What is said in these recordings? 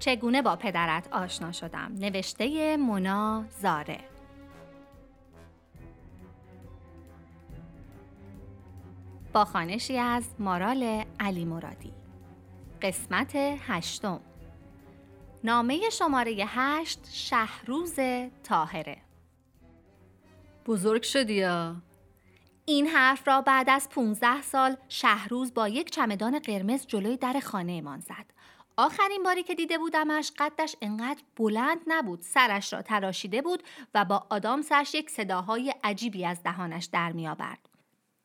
چگونه با پدرت آشنا شدم؟ نوشته مونا زاره. با خانشی از مارال علی مرادی. قسمت هشتم. نامه شماره هشت شهروز تاهره بزرگ شدی یا؟ این حرف را بعد از 15 سال شهروز با یک چمدان قرمز جلوی در خانهمان زد. آخرین باری که دیده بودمش قدش انقدر بلند نبود سرش را تراشیده بود و با آدامسش یک صداهای عجیبی از دهانش در می آورد.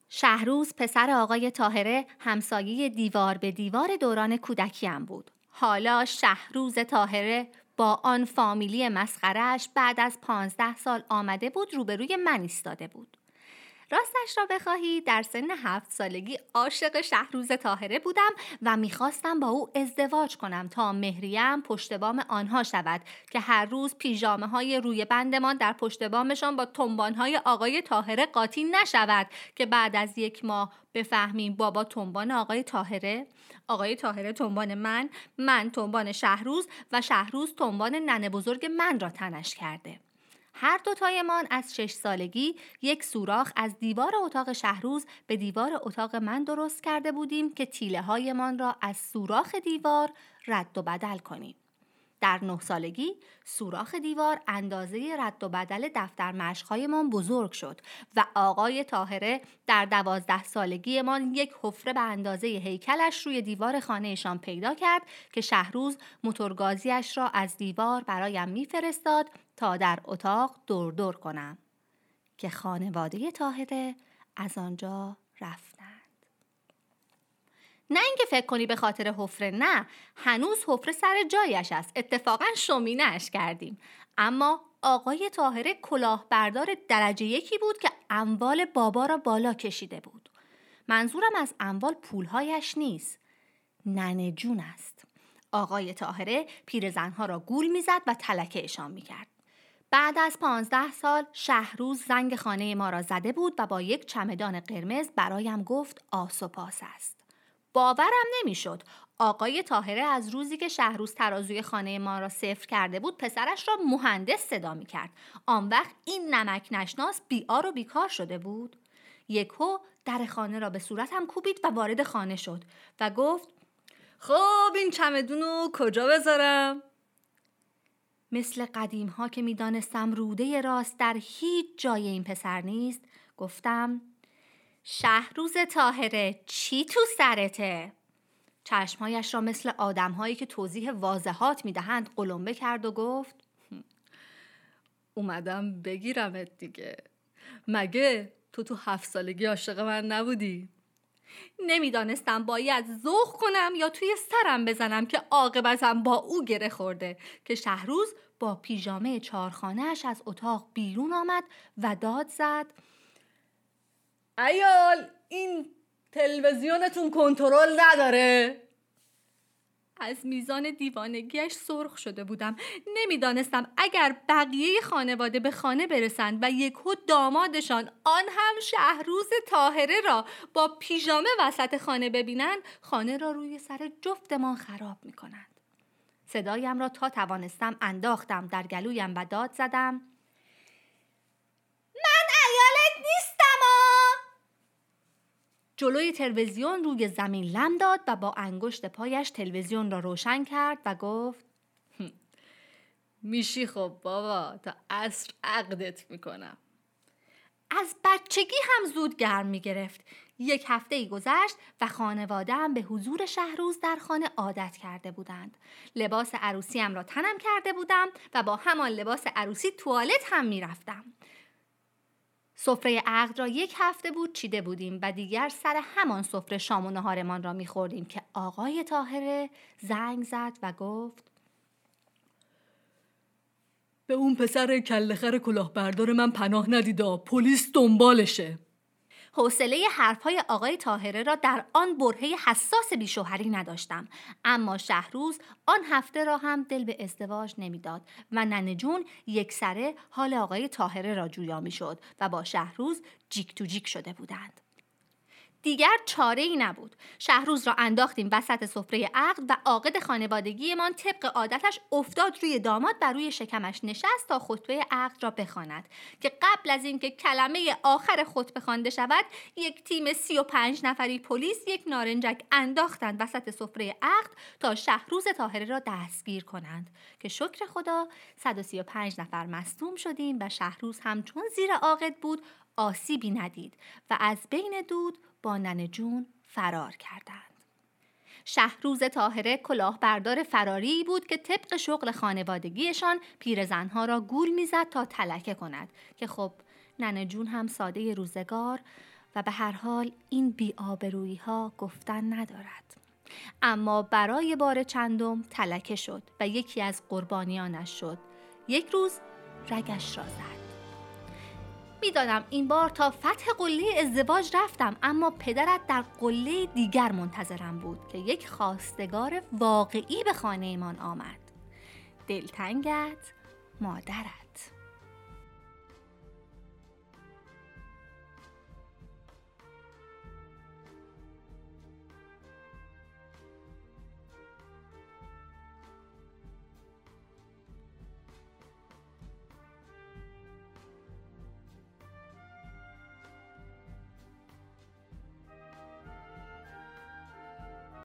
شهروز پسر آقای تاهره همسایه دیوار به دیوار دوران کودکیم بود. حالا شهروز تاهره با آن فامیلی مسخرهش بعد از پانزده سال آمده بود روبروی من ایستاده بود. راستش را بخواهی. در سن هفت سالگی عاشق شهروز تاهره بودم و می‌خواستم با او ازدواج کنم تا مهریم پشت بام آنها شود که هر روز پیژامه های روی بندمان در پشت بامشان با تنبان های آقای تاهره قاطی نشود که بعد از یک ماه بفهمیم بابا تنبان آقای تاهره آقای تاهره تنبان من من تنبان شهروز و شهروز تنبان ننه بزرگ من را تنش کرده. هر دوتایمان از شش سالگی یک سوراخ از دیوار اتاق شهروز به دیوار اتاق من درست کرده بودیم که تیله هایمان را از سوراخ دیوار رد و بدل کنیم. در نه سالگی سوراخ دیوار اندازه رد و بدل دفتر مشقهایمان بزرگ شد و آقای تاهره در دوازده سالگیمان یک حفره به اندازه هیکلش روی دیوار خانهشان پیدا کرد که شهروز موتورگازیش را از دیوار برایم میفرستاد تا در اتاق دور دور کنم. که خانواده تاهره از آنجا رفتند نه اینکه فکر کنی به خاطر حفره نه. هنوز حفره سر جایش است. اتفاقا شومینهاش کردیم. اما آقای تاهره کلاهبردار درجه یکی بود که اموال بابا را بالا کشیده بود. منظورم از اموال پولهایش نیست. ننه جون است. آقای تاهره پیرزنها را گول می‌زد و تلکهشان می‌کرد. بعد از پانزده سال شهروز زنگ خانه ما را زده بود و با یک چمدان قرمز برایم گفت آس پاس است. باورم نمی‌شد. آقای تاهره از روزی که شهروز ترازوی خانه ما را صفر کرده بود پسرش را مهندس صدا می کرد. آن وقت این نمک نشناس بیار و بیکار شده بود. یکو در خانه را به صورتم کوبید و وارد خانه شد و گفت خب این چمدون کجا بذارم؟ مثل قدیم ها که می‌دانستم روده راست در هیچ جای این پسر نیست گفتم شهروز تاهره چی تو سرته؟ چشمهایش را مثل آدمهایی که توضیح واضحات می‌دهند قلمبه کرد و گفت اومدم بگیرمت دیگه مگه تو تو هفت سالگی عاشق من نبودی؟ نمی‌دانستم باید زخ کنم یا توی سرم بزنم که عاقبتم با او گره خورده که شهروز با پیژامه چارخانهش از اتاق بیرون آمد و داد زد ایال این تلویزیونتون کنترل نداره. از میزان دیوانگیش سرخ شده بودم. نمی‌دانستم اگر بقیه خانواده به خانه برسند و یکو دامادشان آن هم شهروز تاهره را با پیژامه وسط خانه ببینند خانه را روی سر جفتمان خراب می‌کنند. صدایم را تا توانستم انداختم در گلویم و داد زدم. جلوی تلویزیون روی زمین لم داد و با انگشت پایش تلویزیون را روشن کرد و گفت میشی خب بابا تا عصر عقدت می‌کنم از بچگی هم زود گرم می گرفت. یک هفته ای گذشت و خانواده هم به حضور شهروز در خانه عادت کرده بودند. لباس عروسیم را تنم کرده بودم و با همان لباس عروسی توالت هم می رفتم. سفره عقد را یک هفته بود چیده بودیم و دیگر سر همان سفره شام و نهارمان را میخوردیم که آقای تاهره زنگ زد و گفت به اون پسر کلخر کلاهبردار من پناه ندیدا پلیس دنبالشه. حوصله حرفهای آقای تاهره را در آن برهه حساس بیشوهری نداشتم. اما شهروز آن هفته را هم دل به ازدواج نمی‌داد و ننه جون یک سره حال آقای تاهره را جویا می‌شد و با شهروز جیک تو جیک شده بودند. دیگر چاره ای نبود. شهروز را انداختیم وسط سفره عقد و عاقد خانوادگیمان طبق عادتش افتاد روی داماد و روی شکمش نشست تا خطبه عقد را بخواند که قبل از اینکه کلمه آخر خطبه خوانده شود یک تیم سی و پنج نفری پلیس یک نارنجک انداختند وسط سفره عقد تا شهروز طاهره را دستگیر کنند. که شکر خدا 135 نفر مصدوم شدیم و شهروز هم چون زیر عاقد بود آسیبی ندید و از بین دود با ننه جون فرار کردند. شهروز طاهره کلاهبردار فراری بود که طبق شغل خانوادگیشان پیرزنها را گول می‌زد تا تلکه کند که خب ننه جون هم ساده روزگار و به هر حال این بیآبرویی ها گفتن ندارد. اما برای بار چندم تلکه شد و یکی از قربانیانش شد. یک روز رگش را زد. می‌دانم این بار تا فتح قله ازدواج رفتم اما پدرت در قله دیگر منتظرم بود که یک خواستگار واقعی به خانه ایمان آمد. دلتنگت مادرت.